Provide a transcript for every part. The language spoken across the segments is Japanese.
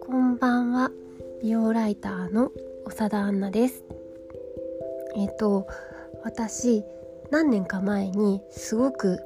こんばんは。美容ライターの長田アンナです。えっ、と私何年か前にすごく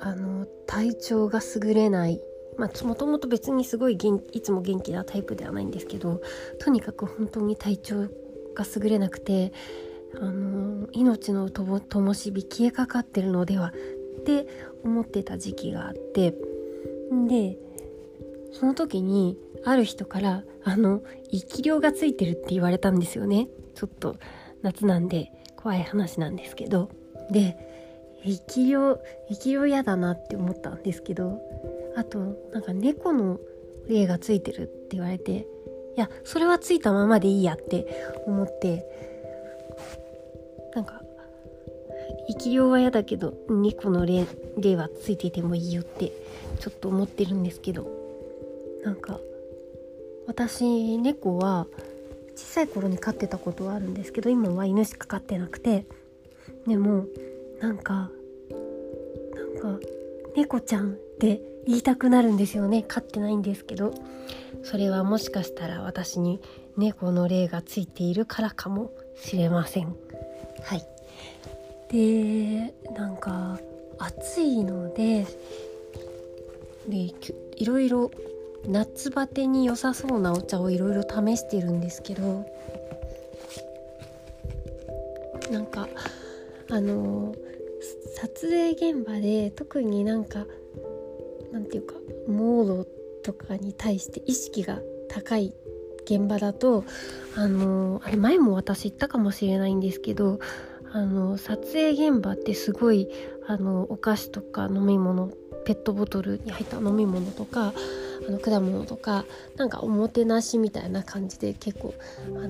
あの体調が優れないまあ、もともと別にすごい元いつも元気なタイプではないんですけどとにかく本当に体調が優れなくてあの命のとも灯火消えかかってるのではって思ってた時期があってでその時にある人からあの生き量がついてるって言われたんですよね。ちょっと夏なんで怖い話なんですけど。で生き量生き量嫌だなって思ったんですけどあとなんか猫の霊がついてるって言われていやそれはついたままでいいやって思ってなんか生き量は嫌だけど猫の霊霊はついていてもいいよってちょっと思ってるんですけど。なんか私猫は小さい頃に飼ってたことはあるんですけど今は犬しか飼ってなくて。でもなんかなんか猫ちゃんって言いたくなるんですよね。飼ってないんですけど。それはもしかしたら私に猫の霊がついているからかもしれません。はい。でなんか暑いのででいろいろ夏バテに良さそうなお茶をいろいろ試してるんですけどなんかあの撮影現場で特になんかなんていうかモードとかに対して意識が高い現場だとあのあれ前も私言ったかもしれないんですけどあの撮影現場ってすごいあのお菓子とか飲み物ペットボトルに入った飲み物とかあの果物とかなんかおもてなしみたいな感じで結構、あの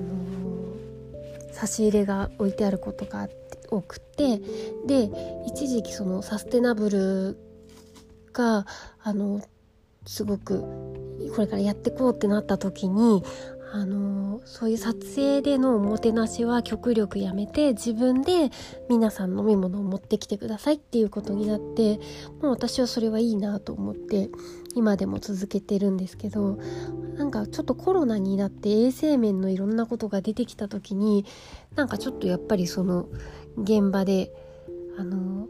ー、差し入れが置いてあることが多くてで一時期そのサステナブルがあのすごくこれからやってこうってなった時にあのそういう撮影でのおもてなしは極力やめて自分で皆さん飲み物を持ってきてくださいっていうことになってもう私はそれはいいなと思って今でも続けてるんですけどなんかちょっとコロナになって衛生面のいろんなことが出てきた時になんかちょっとやっぱりその現場であの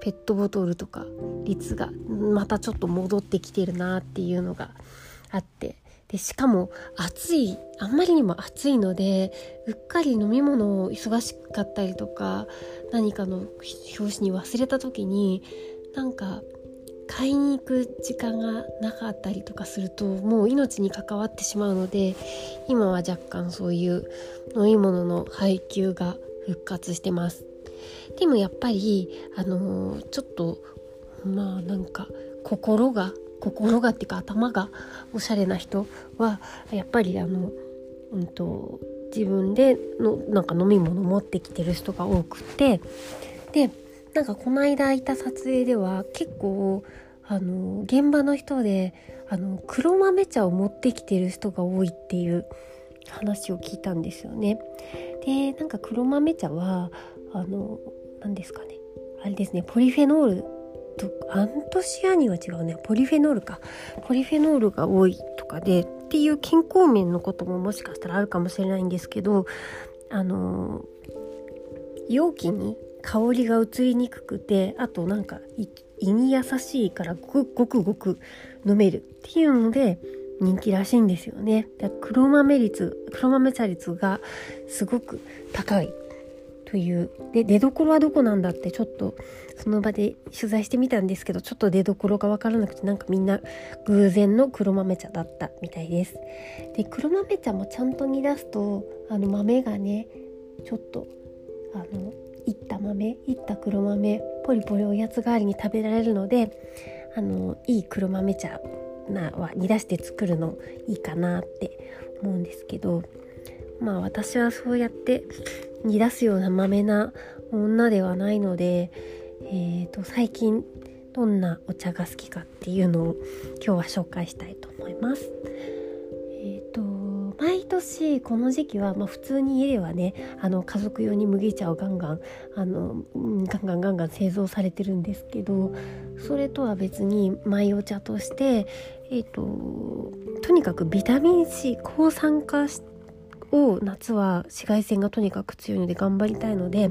ペットボトルとか率がまたちょっと戻ってきてるなっていうのがあって。でしかも暑いあんまりにも暑いのでうっかり飲み物を忙しかったりとか何かの表紙に忘れた時になんか買いに行く時間がなかったりとかするともう命に関わってしまうので今は若干そういう飲み物の配給が復活してます。でもやっぱりあのー、ちょっとまあなんか心が心がっていうか頭がおしゃれな人はやっぱりあの、うんと、自分でのなんか飲み物持ってきてる人が多くてでなんかこの間いた撮影では結構あの現場の人であの黒豆茶を持ってきてる人が多いっていう話を聞いたんですよね。でなんか黒豆茶はあの何ですかねあれですねポリフェノールとアントシアニンは違うね。ポリフェノールか。ポリフェノールが多いとかでっていう健康面のことももしかしたらあるかもしれないんですけどあの容器に香りが移りにくくてあとなんか胃に優しいからごくごく飲めるっていうので人気らしいんですよね。黒豆率黒豆茶率がすごく高い。というで出どころはどこなんだってちょっとその場で取材してみたんですけどちょっと出どころが分からなくてなんかみんな偶然の黒豆茶だったみたいです。で黒豆茶もちゃんと煮出すとあの豆がねちょっとあのいった豆いった黒豆ポリポリおやつ代わりに食べられるのであのいい黒豆茶なは煮出して作るのいいかなって思うんですけどまあ私はそうやって煮出すようなまめな女ではないので、えーと、最近どんなお茶が好きかっていうのを今日は紹介したいと思います。えーと、毎年この時期は、まあ、普通に家ではねあの家族用に麦茶をガンガンあのガンガンガンガン製造されてるんですけどそれとは別にマイお茶としてえっ、ー、ととにかくビタミン C 抗酸化を夏は紫外線がとにかく強いので頑張りたいので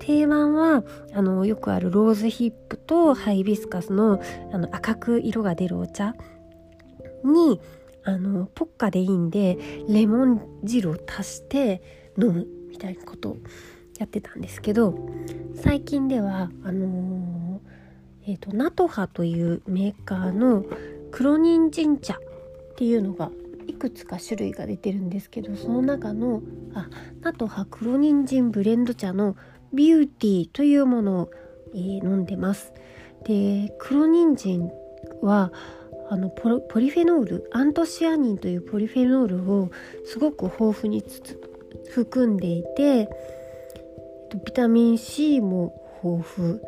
定番はあのよくあるローズヒップとハイビスカスのあの赤く色が出るお茶にあのポッカでいいんでレモン汁を足して飲むみたいなことをやってたんですけど最近ではあのー、えっ、ー、とナトハというメーカーの黒人参茶っていうのがくつか種類が出てるんですけどその中のあナトハ黒人参ブレンド茶のビューティーというものを、えー、飲んでます。で黒人参はあのポリフェノールアントシアニンというポリフェノールをすごく豊富に含んでいてビタミン C も豊富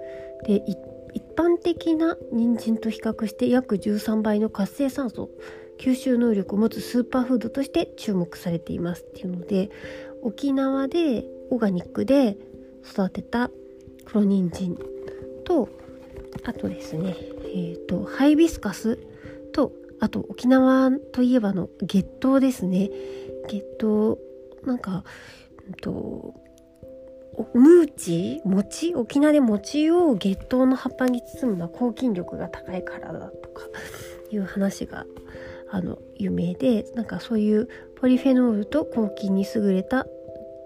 で一般的な人参と比較して約13倍の活性酸素吸収能力を持つスーパーフードとして注目されていますっていうので沖縄でオーガニックで育てた黒人参とあとですねえーとハイビスカスとあと沖縄といえばの月桃ですね。月桃なんか、うんと、ムーチ餅？沖縄で餅を月桃の葉っぱに包むのは抗菌力が高いからだとかいう話があの有名でなんかそういうポリフェノールと抗菌に優れた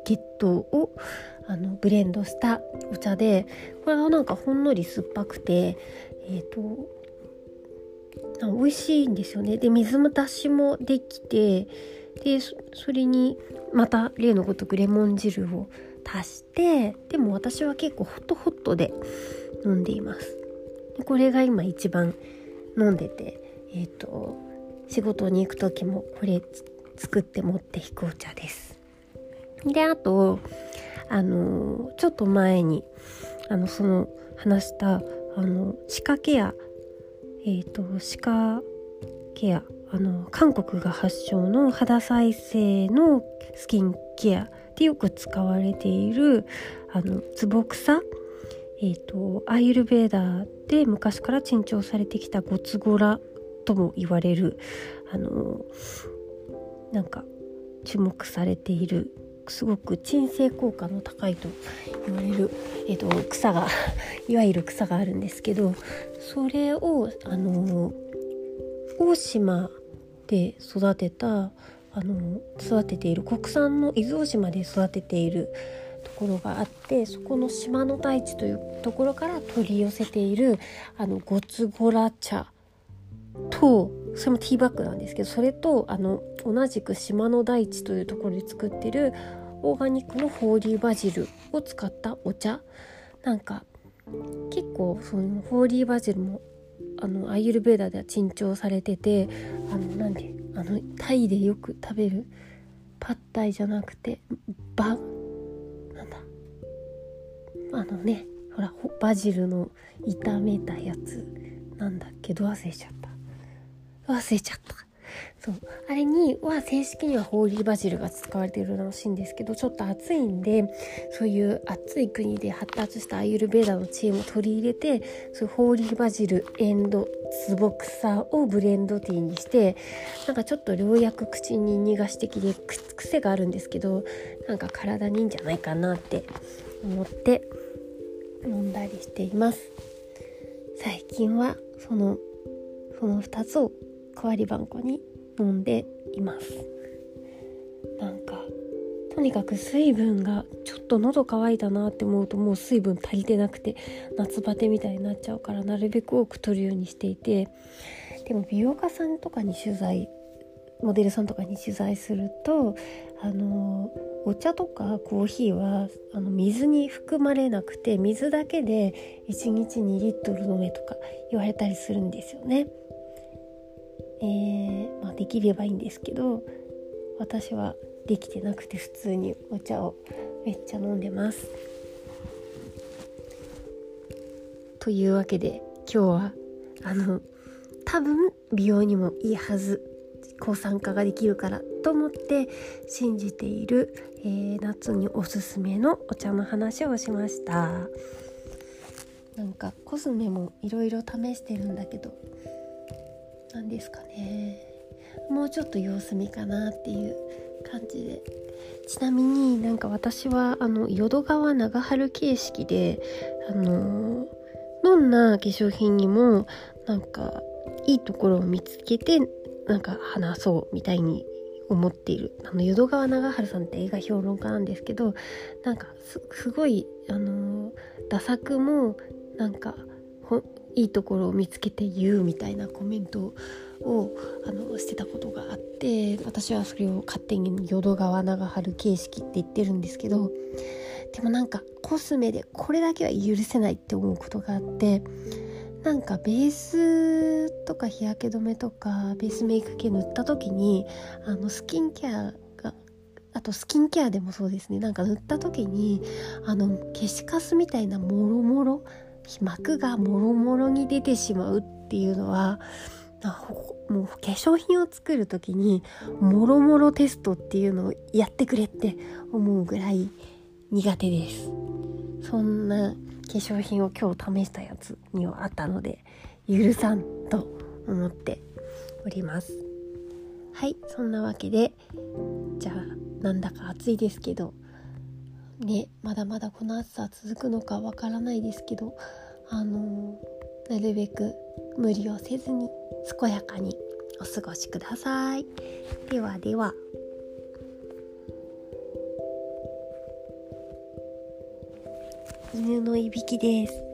月桃をあのブレンドしたお茶でこれはなんかほんのり酸っぱくてえっ、ー、と美味しいんですよね。で水も出しもできてでそれにまた例のごとくレモン汁を足してでも私は結構ホットホットで飲んでいます。でこれが今一番飲んでてえっ、ー、と仕事に行く時もこれ作って持っていくお茶です。であとあのちょっと前にあのその話したあの歯科ケアえっ、ー、と歯科ケアあの韓国が発祥の肌再生のスキンケアでよく使われているあのツボ草えーと、アイルベーダーで昔から珍重されてきたゴツゴラとも言われるあのなんか注目されているすごく鎮静効果の高いと言われる、えーと、草が いわゆる草があるんですけどそれをあの大島で育てたあの育てている国産の伊豆大島で育てているところがあってそこの島の大地というところから取り寄せているあのゴツゴラ茶とそれもティーバッグなんですけどそれとあの同じく島の大地というところで作ってるオーガニックのホーリーバジルを使ったお茶。なんか結構そのホーリーバジルもあのアイユルベーダーでは珍重されててあのなんであのタイでよく食べるパッタイじゃなくてバなんだ。あのねほらバジルの炒めたやつなんだっけど忘れちゃった。忘れちゃった。そう。あれには正式にはホーリーバジルが使われているらしいんですけどちょっと暑いんでそういう暑い国で発達したアイユルベーダの知恵も取り入れてそういうホーリーバジルエンドツボ草をブレンドティーにしてなんかちょっと良薬口に逃がし的で癖があるんですけどなんか体にいいんじゃないかなって思って飲んだりしています。最近はそのその2つを代わり番号に飲んでいますなんかとにかく水分がちょっと喉乾いたなって思うともう水分足りてなくて夏バテみたいになっちゃうからなるべく多く取るようにしていてでも美容家さんとかに取材モデルさんとかに取材するとあのお茶とかコーヒーはあの水に含まれなくて水だけで1日2リットル飲めとか言われたりするんですよね。えー、まあ、できればいいんですけど私はできてなくて普通にお茶をめっちゃ飲んでます。というわけで今日はあの多分美容にもいいはず抗酸化ができるからと思って信じている、えー、夏におすすめのお茶の話をしましたなんかコスメもいろいろ試してるんだけど何ですかね。もうちょっと様子見かなっていう感じで。ちなみになんか私はあの淀川長春形式であのどんな化粧品にもなんかいいところを見つけてなんか話そうみたいに思っている。あの淀川長春さんって映画評論家なんですけどなんかすごいあのダ作もなんかいいところを見つけて言うみたいなコメントをあのしてたことがあって私はそれを勝手に淀川長春形式って言ってるんですけどでもなんかコスメでこれだけは許せないって思うことがあってなんかベースとか日焼け止めとかベースメイク系塗った時にあのスキンケアがあとスキンケアでもそうですね。なんか塗った時にあの消しカスみたいなもろもろ膜がもろもろに出てしまうっていうのはもう化粧品を作る時にもろもろテストっていうのをやってくれって思うぐらい苦手です。そんな化粧品を今日試したやつにはあったので許さんと思っております。はいそんなわけでじゃあなんだか暑いですけどねまだまだこの暑さ続くのかわからないですけどあの、なるべく無理をせずに健やかにお過ごしください。ではでは。犬のいびきです。